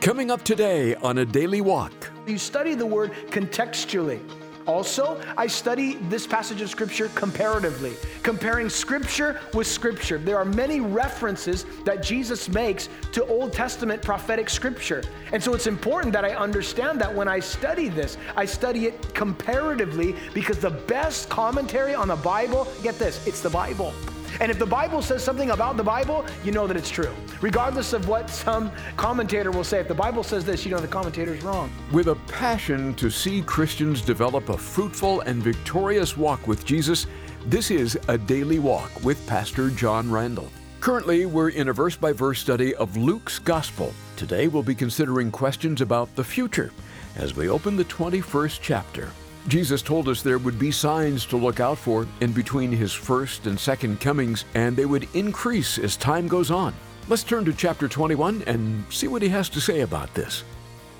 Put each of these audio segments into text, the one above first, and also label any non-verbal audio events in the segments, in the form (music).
Coming up today on a daily walk. You study the word contextually. Also, I study this passage of Scripture comparatively, comparing Scripture with Scripture. There are many references that Jesus makes to Old Testament prophetic Scripture. And so it's important that I understand that when I study this, I study it comparatively because the best commentary on the Bible, get this, it's the Bible. And if the Bible says something about the Bible, you know that it's true. Regardless of what some commentator will say, if the Bible says this, you know the commentator is wrong. With a passion to see Christians develop a fruitful and victorious walk with Jesus, this is A Daily Walk with Pastor John Randall. Currently, we're in a verse by verse study of Luke's Gospel. Today, we'll be considering questions about the future as we open the 21st chapter. Jesus told us there would be signs to look out for in between his first and second comings, and they would increase as time goes on. Let's turn to chapter 21 and see what he has to say about this.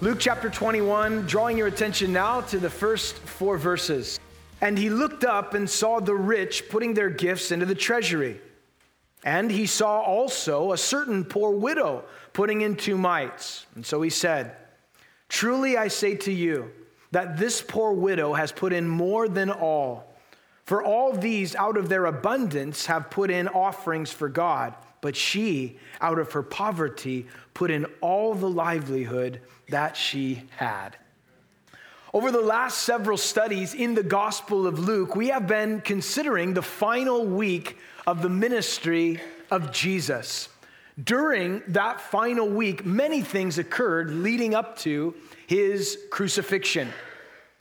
Luke chapter 21, drawing your attention now to the first four verses. And he looked up and saw the rich putting their gifts into the treasury. And he saw also a certain poor widow putting in two mites. And so he said, Truly I say to you, that this poor widow has put in more than all. For all these out of their abundance have put in offerings for God, but she, out of her poverty, put in all the livelihood that she had. Over the last several studies in the Gospel of Luke, we have been considering the final week of the ministry of Jesus. During that final week, many things occurred leading up to his crucifixion.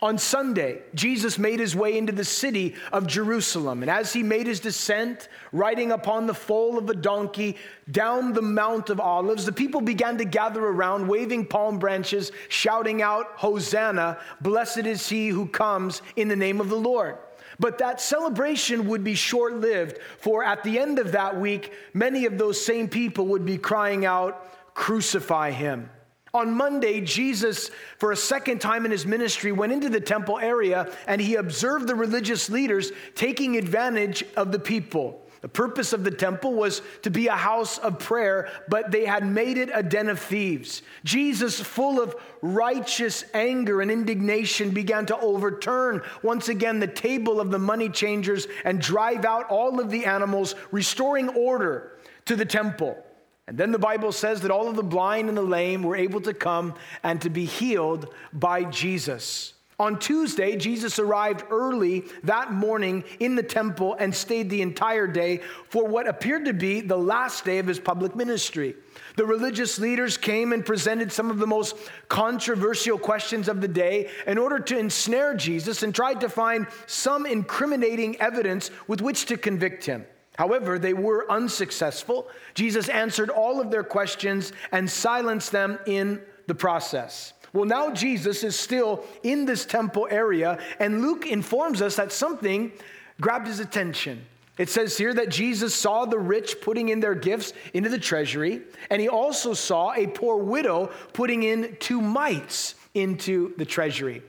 On Sunday, Jesus made his way into the city of Jerusalem. And as he made his descent, riding upon the foal of a donkey down the Mount of Olives, the people began to gather around, waving palm branches, shouting out, Hosanna, blessed is he who comes in the name of the Lord. But that celebration would be short lived, for at the end of that week, many of those same people would be crying out, Crucify him. On Monday, Jesus, for a second time in his ministry, went into the temple area and he observed the religious leaders taking advantage of the people. The purpose of the temple was to be a house of prayer, but they had made it a den of thieves. Jesus, full of righteous anger and indignation, began to overturn once again the table of the money changers and drive out all of the animals, restoring order to the temple. And then the Bible says that all of the blind and the lame were able to come and to be healed by Jesus. On Tuesday, Jesus arrived early that morning in the temple and stayed the entire day for what appeared to be the last day of his public ministry. The religious leaders came and presented some of the most controversial questions of the day in order to ensnare Jesus and tried to find some incriminating evidence with which to convict him. However, they were unsuccessful. Jesus answered all of their questions and silenced them in the process. Well, now Jesus is still in this temple area, and Luke informs us that something grabbed his attention. It says here that Jesus saw the rich putting in their gifts into the treasury, and he also saw a poor widow putting in two mites into the treasury.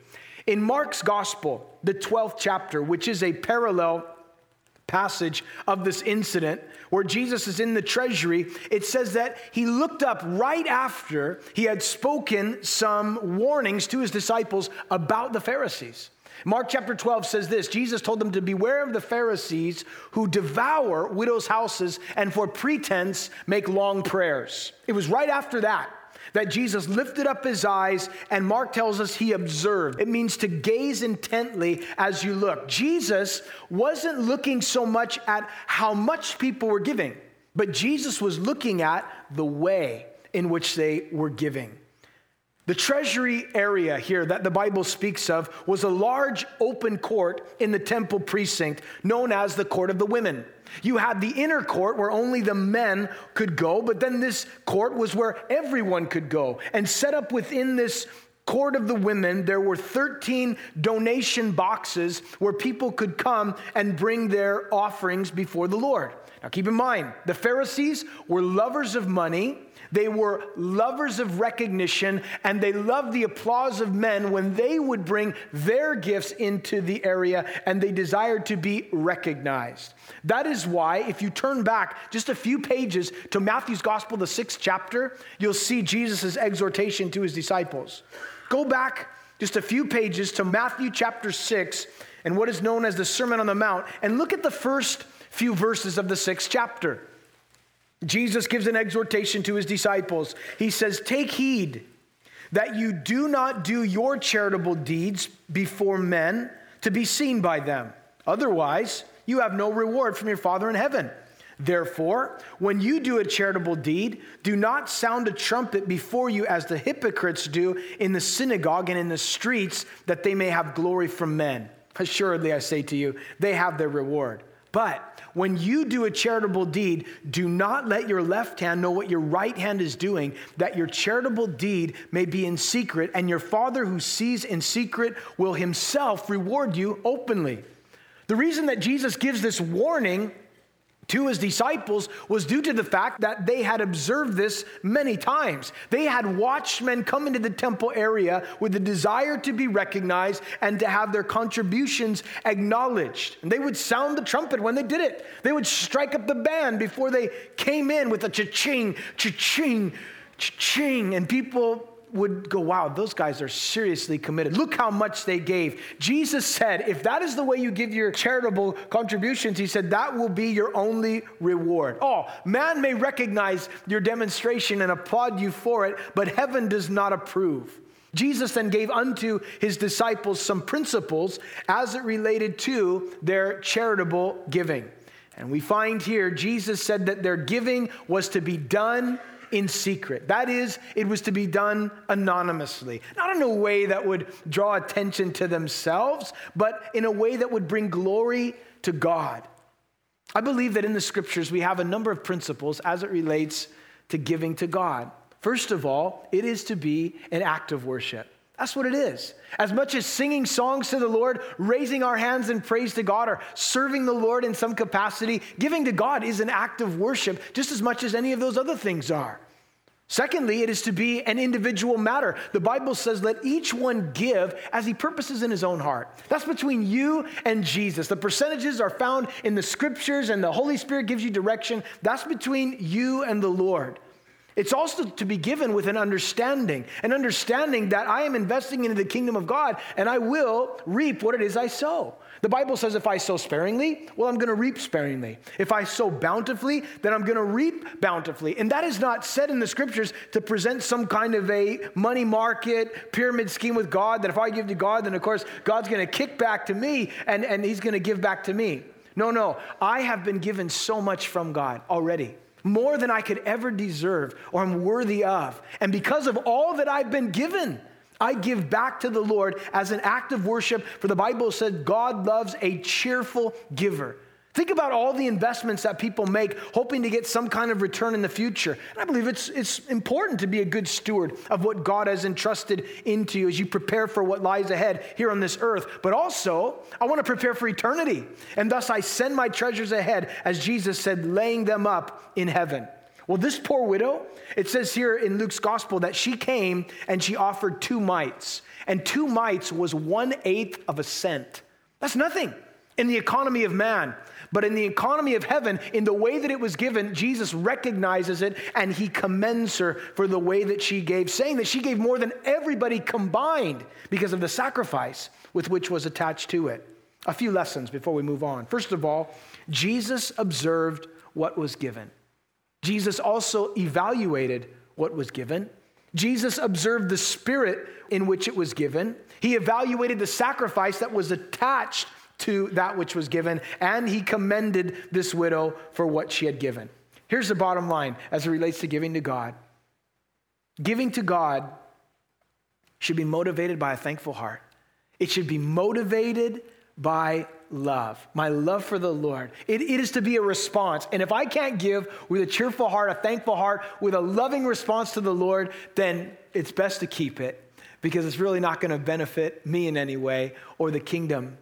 In Mark's gospel, the 12th chapter, which is a parallel passage of this incident where Jesus is in the treasury, it says that he looked up right after he had spoken some warnings to his disciples about the Pharisees. Mark chapter 12 says this Jesus told them to beware of the Pharisees who devour widows' houses and for pretense make long prayers. It was right after that that Jesus lifted up his eyes, and Mark tells us he observed. It means to gaze intently as you look. Jesus wasn't looking so much at how much people were giving, but Jesus was looking at the way in which they were giving. The treasury area here that the Bible speaks of was a large open court in the temple precinct known as the Court of the Women. You had the inner court where only the men could go, but then this court was where everyone could go. And set up within this court of the women, there were 13 donation boxes where people could come and bring their offerings before the Lord. Now keep in mind, the Pharisees were lovers of money. They were lovers of recognition and they loved the applause of men when they would bring their gifts into the area and they desired to be recognized. That is why, if you turn back just a few pages to Matthew's Gospel, the sixth chapter, you'll see Jesus' exhortation to his disciples. Go back just a few pages to Matthew chapter 6 and what is known as the Sermon on the Mount and look at the first few verses of the sixth chapter. Jesus gives an exhortation to his disciples. He says, Take heed that you do not do your charitable deeds before men to be seen by them. Otherwise, you have no reward from your Father in heaven. Therefore, when you do a charitable deed, do not sound a trumpet before you as the hypocrites do in the synagogue and in the streets, that they may have glory from men. Assuredly, I say to you, they have their reward. But when you do a charitable deed, do not let your left hand know what your right hand is doing, that your charitable deed may be in secret, and your Father who sees in secret will himself reward you openly. The reason that Jesus gives this warning to his disciples was due to the fact that they had observed this many times. They had watched men come into the temple area with the desire to be recognized and to have their contributions acknowledged. And they would sound the trumpet when they did it. They would strike up the band before they came in with a cha-ching, cha-ching, cha-ching, and people would go, wow, those guys are seriously committed. Look how much they gave. Jesus said, if that is the way you give your charitable contributions, he said, that will be your only reward. Oh, man may recognize your demonstration and applaud you for it, but heaven does not approve. Jesus then gave unto his disciples some principles as it related to their charitable giving. And we find here, Jesus said that their giving was to be done in secret. That is, it was to be done anonymously. Not in a way that would draw attention to themselves, but in a way that would bring glory to God. I believe that in the scriptures we have a number of principles as it relates to giving to God. First of all, it is to be an act of worship. That's what it is. As much as singing songs to the Lord, raising our hands in praise to God, or serving the Lord in some capacity, giving to God is an act of worship just as much as any of those other things are. Secondly, it is to be an individual matter. The Bible says, let each one give as he purposes in his own heart. That's between you and Jesus. The percentages are found in the scriptures, and the Holy Spirit gives you direction. That's between you and the Lord. It's also to be given with an understanding, an understanding that I am investing into the kingdom of God and I will reap what it is I sow. The Bible says if I sow sparingly, well, I'm going to reap sparingly. If I sow bountifully, then I'm going to reap bountifully. And that is not said in the scriptures to present some kind of a money market pyramid scheme with God that if I give to God, then of course God's going to kick back to me and, and he's going to give back to me. No, no. I have been given so much from God already more than I could ever deserve or I'm worthy of. And because of all that I've been given, I give back to the Lord as an act of worship, for the Bible said God loves a cheerful giver. Think about all the investments that people make hoping to get some kind of return in the future. And I believe it's, it's important to be a good steward of what God has entrusted into you as you prepare for what lies ahead here on this earth. But also, I want to prepare for eternity. And thus I send my treasures ahead, as Jesus said, laying them up in heaven. Well, this poor widow, it says here in Luke's gospel that she came and she offered two mites. And two mites was one eighth of a cent. That's nothing in the economy of man. But in the economy of heaven, in the way that it was given, Jesus recognizes it and he commends her for the way that she gave, saying that she gave more than everybody combined because of the sacrifice with which was attached to it. A few lessons before we move on. First of all, Jesus observed what was given. Jesus also evaluated what was given. Jesus observed the spirit in which it was given. He evaluated the sacrifice that was attached to that which was given, and he commended this widow for what she had given. Here's the bottom line as it relates to giving to God giving to God should be motivated by a thankful heart, it should be motivated by love, my love for the Lord. It, it is to be a response. And if I can't give with a cheerful heart, a thankful heart, with a loving response to the Lord, then it's best to keep it because it's really not going to benefit me in any way or the kingdom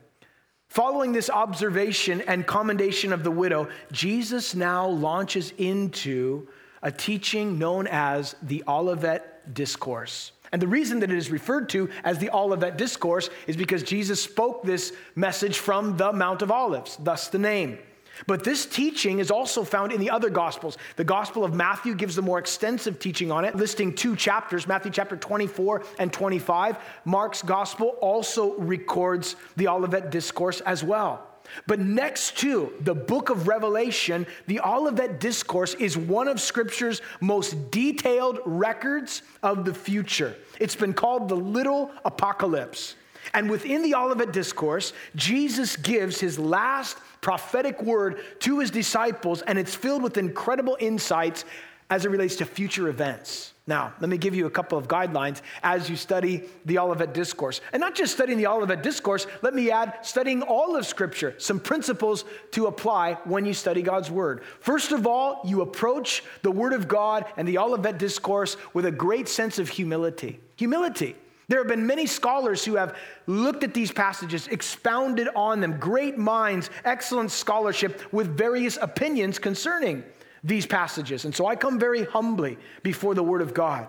Following this observation and commendation of the widow, Jesus now launches into a teaching known as the Olivet Discourse. And the reason that it is referred to as the Olivet Discourse is because Jesus spoke this message from the Mount of Olives, thus the name. But this teaching is also found in the other Gospels. The Gospel of Matthew gives the more extensive teaching on it, listing two chapters Matthew chapter 24 and 25. Mark's Gospel also records the Olivet Discourse as well. But next to the book of Revelation, the Olivet Discourse is one of Scripture's most detailed records of the future. It's been called the Little Apocalypse. And within the Olivet Discourse, Jesus gives his last prophetic word to his disciples, and it's filled with incredible insights as it relates to future events. Now, let me give you a couple of guidelines as you study the Olivet Discourse. And not just studying the Olivet Discourse, let me add studying all of Scripture, some principles to apply when you study God's Word. First of all, you approach the Word of God and the Olivet Discourse with a great sense of humility. Humility. There have been many scholars who have looked at these passages, expounded on them, great minds, excellent scholarship with various opinions concerning these passages. And so I come very humbly before the Word of God.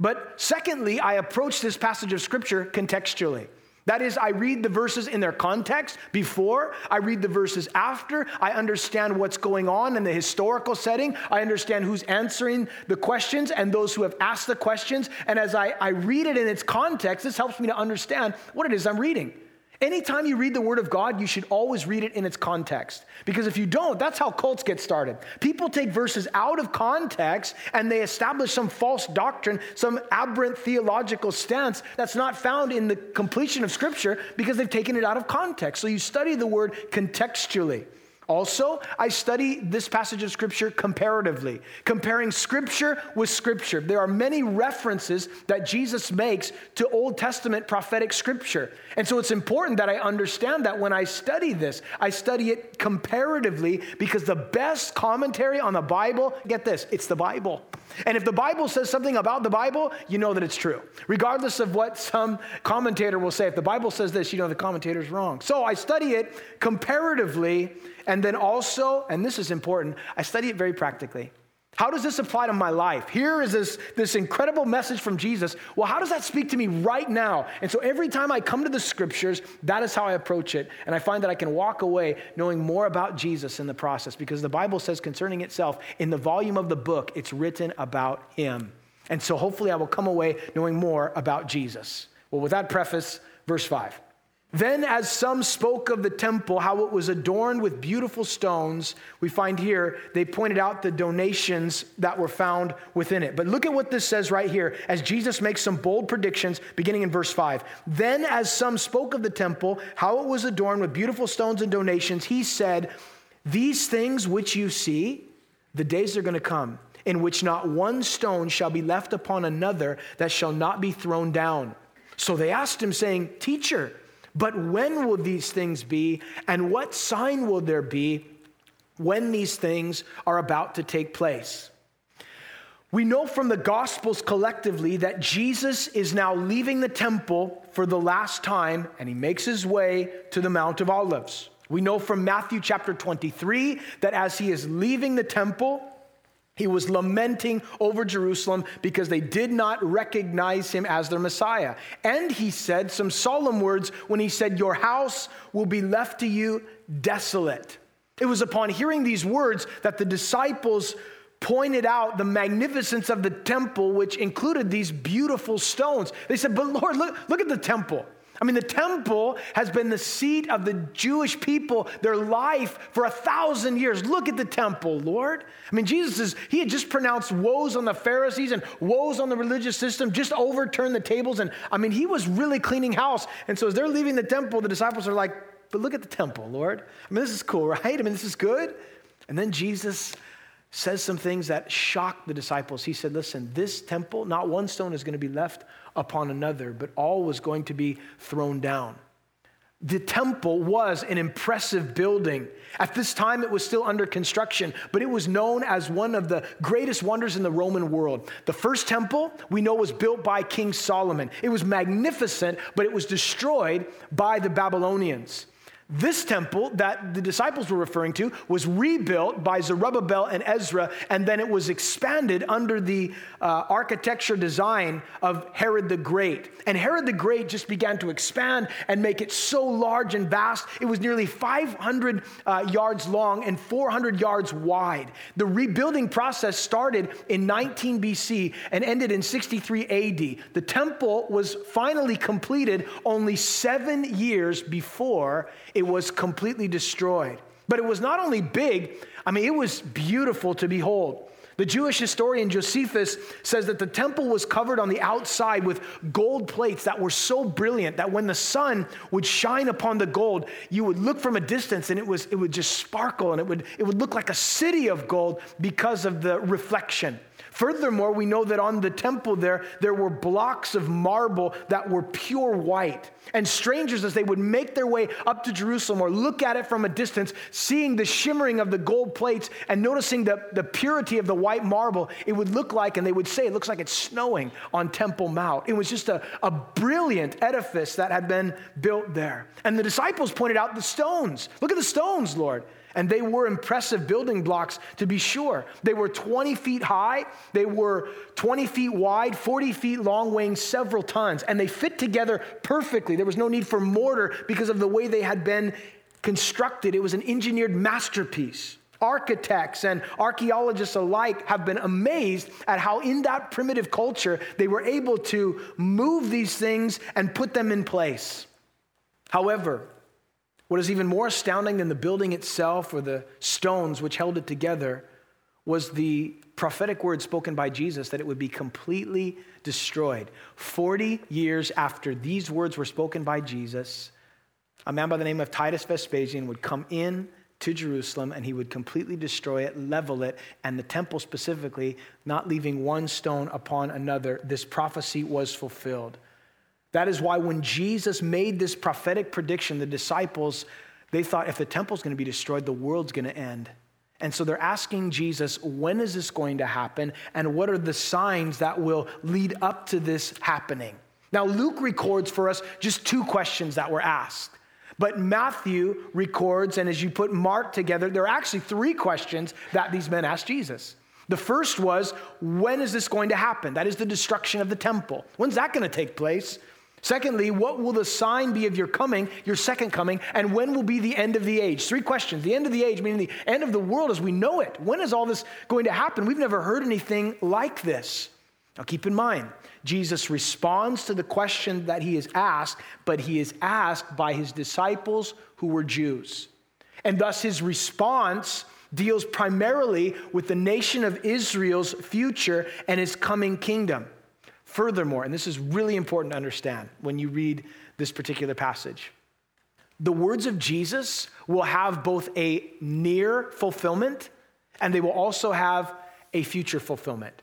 But secondly, I approach this passage of Scripture contextually. That is, I read the verses in their context before, I read the verses after, I understand what's going on in the historical setting, I understand who's answering the questions and those who have asked the questions. And as I, I read it in its context, this helps me to understand what it is I'm reading. Anytime you read the Word of God, you should always read it in its context. Because if you don't, that's how cults get started. People take verses out of context and they establish some false doctrine, some aberrant theological stance that's not found in the completion of Scripture because they've taken it out of context. So you study the Word contextually. Also, I study this passage of Scripture comparatively, comparing Scripture with Scripture. There are many references that Jesus makes to Old Testament prophetic Scripture. And so it's important that I understand that when I study this, I study it comparatively because the best commentary on the Bible, get this, it's the Bible. And if the Bible says something about the Bible, you know that it's true. Regardless of what some commentator will say, if the Bible says this, you know the commentator's wrong. So I study it comparatively, and then also, and this is important, I study it very practically. How does this apply to my life? Here is this, this incredible message from Jesus. Well, how does that speak to me right now? And so every time I come to the scriptures, that is how I approach it. And I find that I can walk away knowing more about Jesus in the process because the Bible says concerning itself, in the volume of the book, it's written about him. And so hopefully I will come away knowing more about Jesus. Well, with that preface, verse 5. Then, as some spoke of the temple, how it was adorned with beautiful stones, we find here they pointed out the donations that were found within it. But look at what this says right here as Jesus makes some bold predictions beginning in verse 5. Then, as some spoke of the temple, how it was adorned with beautiful stones and donations, he said, These things which you see, the days are going to come in which not one stone shall be left upon another that shall not be thrown down. So they asked him, saying, Teacher, but when will these things be, and what sign will there be when these things are about to take place? We know from the Gospels collectively that Jesus is now leaving the temple for the last time, and he makes his way to the Mount of Olives. We know from Matthew chapter 23 that as he is leaving the temple, he was lamenting over Jerusalem because they did not recognize him as their Messiah. And he said some solemn words when he said, Your house will be left to you desolate. It was upon hearing these words that the disciples pointed out the magnificence of the temple, which included these beautiful stones. They said, But Lord, look, look at the temple. I mean, the temple has been the seat of the Jewish people, their life for a thousand years. Look at the temple, Lord. I mean, Jesus is, he had just pronounced woes on the Pharisees and woes on the religious system, just overturned the tables. And I mean, he was really cleaning house. And so as they're leaving the temple, the disciples are like, but look at the temple, Lord. I mean, this is cool, (laughs) right? I mean, this is good. And then Jesus says some things that shocked the disciples. He said, Listen, this temple, not one stone is going to be left upon another, but all was going to be thrown down. The temple was an impressive building. At this time, it was still under construction, but it was known as one of the greatest wonders in the Roman world. The first temple we know was built by King Solomon. It was magnificent, but it was destroyed by the Babylonians. This temple that the disciples were referring to was rebuilt by Zerubbabel and Ezra, and then it was expanded under the uh, architecture design of Herod the Great. And Herod the Great just began to expand and make it so large and vast. It was nearly 500 uh, yards long and 400 yards wide. The rebuilding process started in 19 BC and ended in 63 AD. The temple was finally completed only seven years before it was completely destroyed. But it was not only big, I mean, it was beautiful to behold. The Jewish historian Josephus says that the temple was covered on the outside with gold plates that were so brilliant that when the sun would shine upon the gold, you would look from a distance and it, was, it would just sparkle and it would, it would look like a city of gold because of the reflection. Furthermore, we know that on the temple there, there were blocks of marble that were pure white. And strangers, as they would make their way up to Jerusalem or look at it from a distance, seeing the shimmering of the gold plates and noticing the, the purity of the white marble, it would look like, and they would say, it looks like it's snowing on Temple Mount. It was just a, a brilliant edifice that had been built there. And the disciples pointed out the stones. Look at the stones, Lord. And they were impressive building blocks, to be sure. They were 20 feet high, they were 20 feet wide, 40 feet long, weighing several tons. And they fit together perfectly. There was no need for mortar because of the way they had been constructed. It was an engineered masterpiece. Architects and archaeologists alike have been amazed at how, in that primitive culture, they were able to move these things and put them in place. However, what is even more astounding than the building itself or the stones which held it together was the prophetic word spoken by Jesus that it would be completely destroyed. 40 years after these words were spoken by Jesus, a man by the name of Titus Vespasian would come in to Jerusalem and he would completely destroy it, level it, and the temple specifically, not leaving one stone upon another. This prophecy was fulfilled. That is why when Jesus made this prophetic prediction, the disciples, they thought if the temple's going to be destroyed, the world's going to end. And so they're asking Jesus, when is this going to happen? And what are the signs that will lead up to this happening? Now, Luke records for us just two questions that were asked. But Matthew records, and as you put Mark together, there are actually three questions that these men asked Jesus. The first was, when is this going to happen? That is the destruction of the temple. When's that going to take place? Secondly, what will the sign be of your coming, your second coming, and when will be the end of the age? Three questions. The end of the age, meaning the end of the world as we know it. When is all this going to happen? We've never heard anything like this. Now, keep in mind, Jesus responds to the question that he is asked, but he is asked by his disciples who were Jews. And thus, his response deals primarily with the nation of Israel's future and his coming kingdom. Furthermore, and this is really important to understand when you read this particular passage, the words of Jesus will have both a near fulfillment and they will also have a future fulfillment.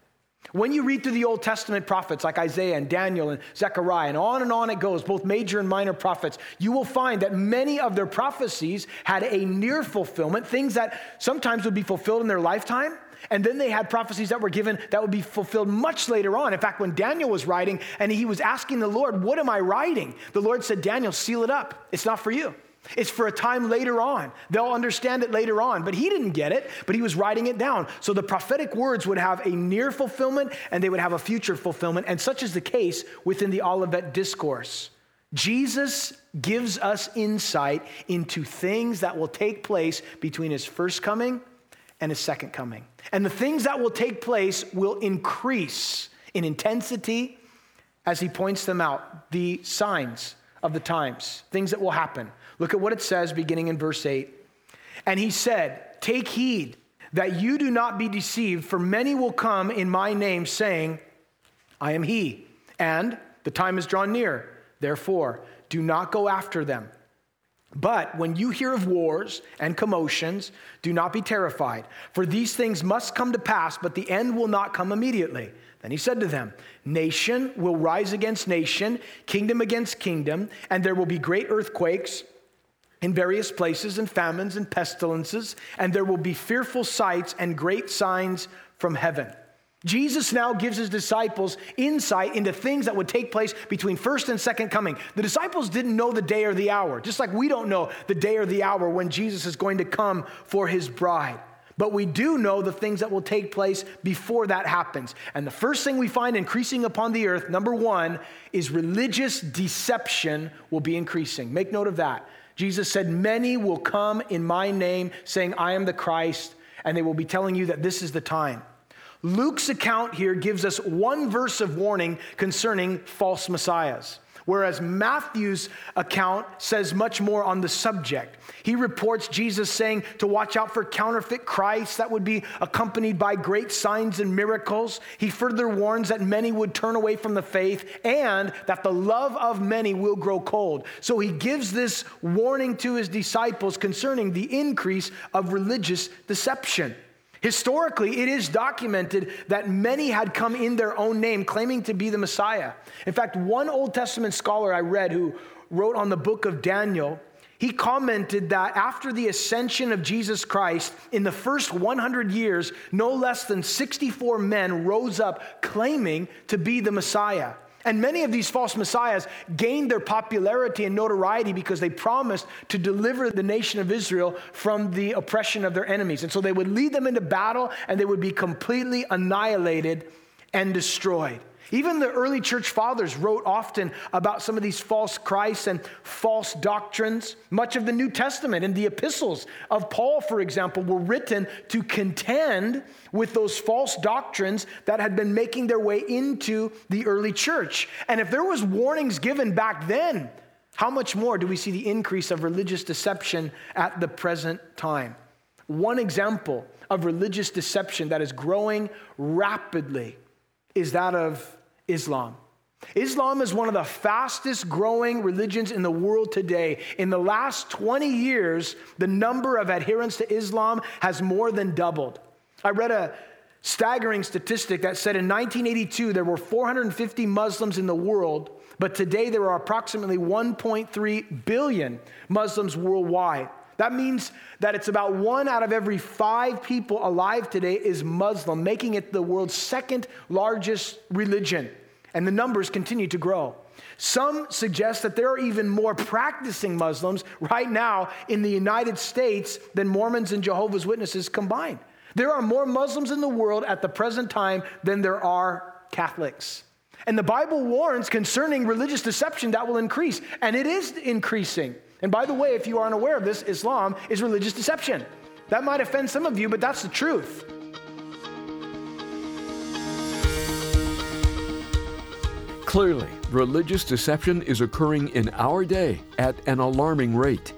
When you read through the Old Testament prophets like Isaiah and Daniel and Zechariah, and on and on it goes, both major and minor prophets, you will find that many of their prophecies had a near fulfillment, things that sometimes would be fulfilled in their lifetime, and then they had prophecies that were given that would be fulfilled much later on. In fact, when Daniel was writing and he was asking the Lord, What am I writing? The Lord said, Daniel, seal it up. It's not for you. It's for a time later on. They'll understand it later on. But he didn't get it, but he was writing it down. So the prophetic words would have a near fulfillment and they would have a future fulfillment. And such is the case within the Olivet Discourse. Jesus gives us insight into things that will take place between his first coming and his second coming. And the things that will take place will increase in intensity as he points them out, the signs of the times, things that will happen. Look at what it says beginning in verse 8. And he said, Take heed that you do not be deceived, for many will come in my name, saying, I am he, and the time is drawn near. Therefore, do not go after them. But when you hear of wars and commotions, do not be terrified, for these things must come to pass, but the end will not come immediately. Then he said to them, Nation will rise against nation, kingdom against kingdom, and there will be great earthquakes in various places, and famines and pestilences, and there will be fearful sights and great signs from heaven. Jesus now gives his disciples insight into things that would take place between first and second coming. The disciples didn't know the day or the hour, just like we don't know the day or the hour when Jesus is going to come for his bride. But we do know the things that will take place before that happens. And the first thing we find increasing upon the earth, number one, is religious deception will be increasing. Make note of that. Jesus said, Many will come in my name, saying, I am the Christ, and they will be telling you that this is the time. Luke's account here gives us one verse of warning concerning false messiahs, whereas Matthew's account says much more on the subject. He reports Jesus saying to watch out for counterfeit Christ that would be accompanied by great signs and miracles. He further warns that many would turn away from the faith and that the love of many will grow cold. So he gives this warning to his disciples concerning the increase of religious deception. Historically, it is documented that many had come in their own name claiming to be the Messiah. In fact, one Old Testament scholar I read who wrote on the book of Daniel, he commented that after the ascension of Jesus Christ, in the first 100 years, no less than 64 men rose up claiming to be the Messiah. And many of these false messiahs gained their popularity and notoriety because they promised to deliver the nation of Israel from the oppression of their enemies. And so they would lead them into battle and they would be completely annihilated and destroyed. Even the early church fathers wrote often about some of these false Christs and false doctrines. Much of the New Testament and the epistles of Paul, for example, were written to contend with those false doctrines that had been making their way into the early church. And if there was warnings given back then, how much more do we see the increase of religious deception at the present time? One example of religious deception that is growing rapidly is that of Islam. Islam is one of the fastest growing religions in the world today. In the last 20 years, the number of adherents to Islam has more than doubled. I read a staggering statistic that said in 1982 there were 450 Muslims in the world, but today there are approximately 1.3 billion Muslims worldwide. That means that it's about one out of every five people alive today is Muslim, making it the world's second largest religion and the numbers continue to grow. Some suggest that there are even more practicing Muslims right now in the United States than Mormons and Jehovah's Witnesses combined. There are more Muslims in the world at the present time than there are Catholics. And the Bible warns concerning religious deception that will increase, and it is increasing. And by the way, if you aren't aware of this, Islam is religious deception. That might offend some of you, but that's the truth. Clearly, religious deception is occurring in our day at an alarming rate.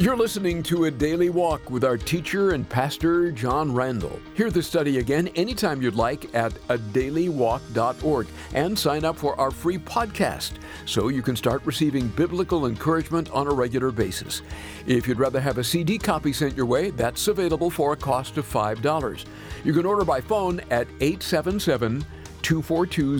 You're listening to a daily walk with our teacher and pastor, John Randall. Hear the study again anytime you'd like at adailywalk.org and sign up for our free podcast so you can start receiving biblical encouragement on a regular basis. If you'd rather have a CD copy sent your way, that's available for a cost of $5. You can order by phone at 877 242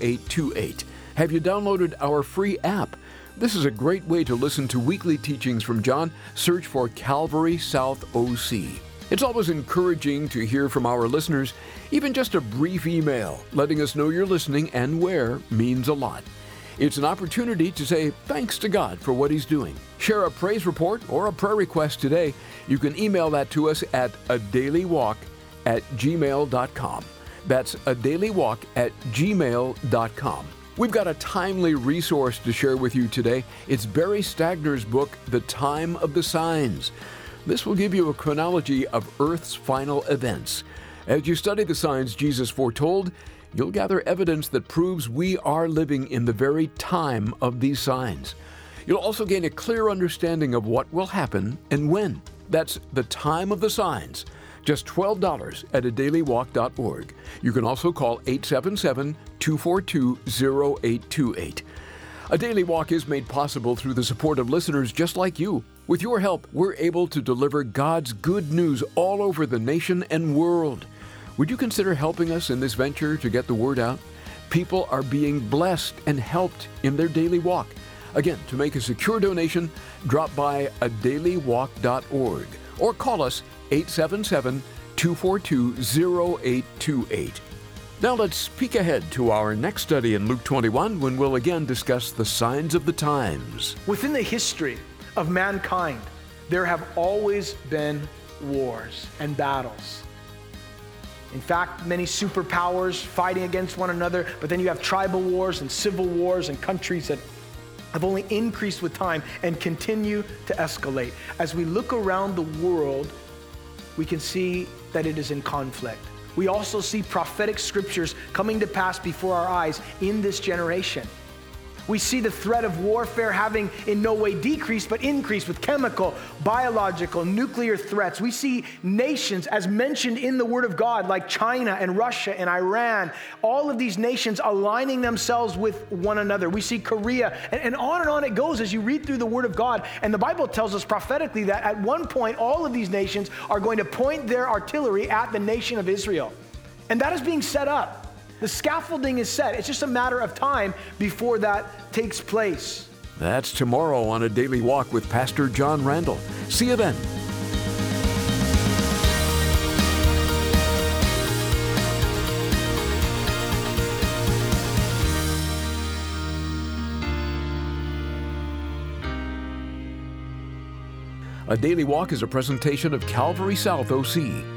0828. Have you downloaded our free app? This is a great way to listen to weekly teachings from John. Search for Calvary South OC. It's always encouraging to hear from our listeners. Even just a brief email letting us know you're listening and where means a lot. It's an opportunity to say thanks to God for what He's doing. Share a praise report or a prayer request today. You can email that to us at a daily walk at gmail.com. That's a daily walk at gmail.com. We've got a timely resource to share with you today. It's Barry Stagner's book, The Time of the Signs. This will give you a chronology of Earth's final events. As you study the signs Jesus foretold, you'll gather evidence that proves we are living in the very time of these signs. You'll also gain a clear understanding of what will happen and when. That's the time of the signs. Just $12 at adailywalk.org. You can also call 877 242 0828. A Daily Walk is made possible through the support of listeners just like you. With your help, we're able to deliver God's good news all over the nation and world. Would you consider helping us in this venture to get the word out? People are being blessed and helped in their daily walk. Again, to make a secure donation, drop by adailywalk.org or call us 877 242 0828. Now let's peek ahead to our next study in Luke 21 when we'll again discuss the signs of the times. Within the history of mankind, there have always been wars and battles. In fact, many superpowers fighting against one another, but then you have tribal wars and civil wars and countries that have only increased with time and continue to escalate. As we look around the world, we can see that it is in conflict. We also see prophetic scriptures coming to pass before our eyes in this generation. We see the threat of warfare having in no way decreased, but increased with chemical, biological, nuclear threats. We see nations, as mentioned in the Word of God, like China and Russia and Iran, all of these nations aligning themselves with one another. We see Korea, and, and on and on it goes as you read through the Word of God. And the Bible tells us prophetically that at one point, all of these nations are going to point their artillery at the nation of Israel. And that is being set up. The scaffolding is set. It's just a matter of time before that takes place. That's tomorrow on a daily walk with Pastor John Randall. See you then. A Daily Walk is a presentation of Calvary South OC.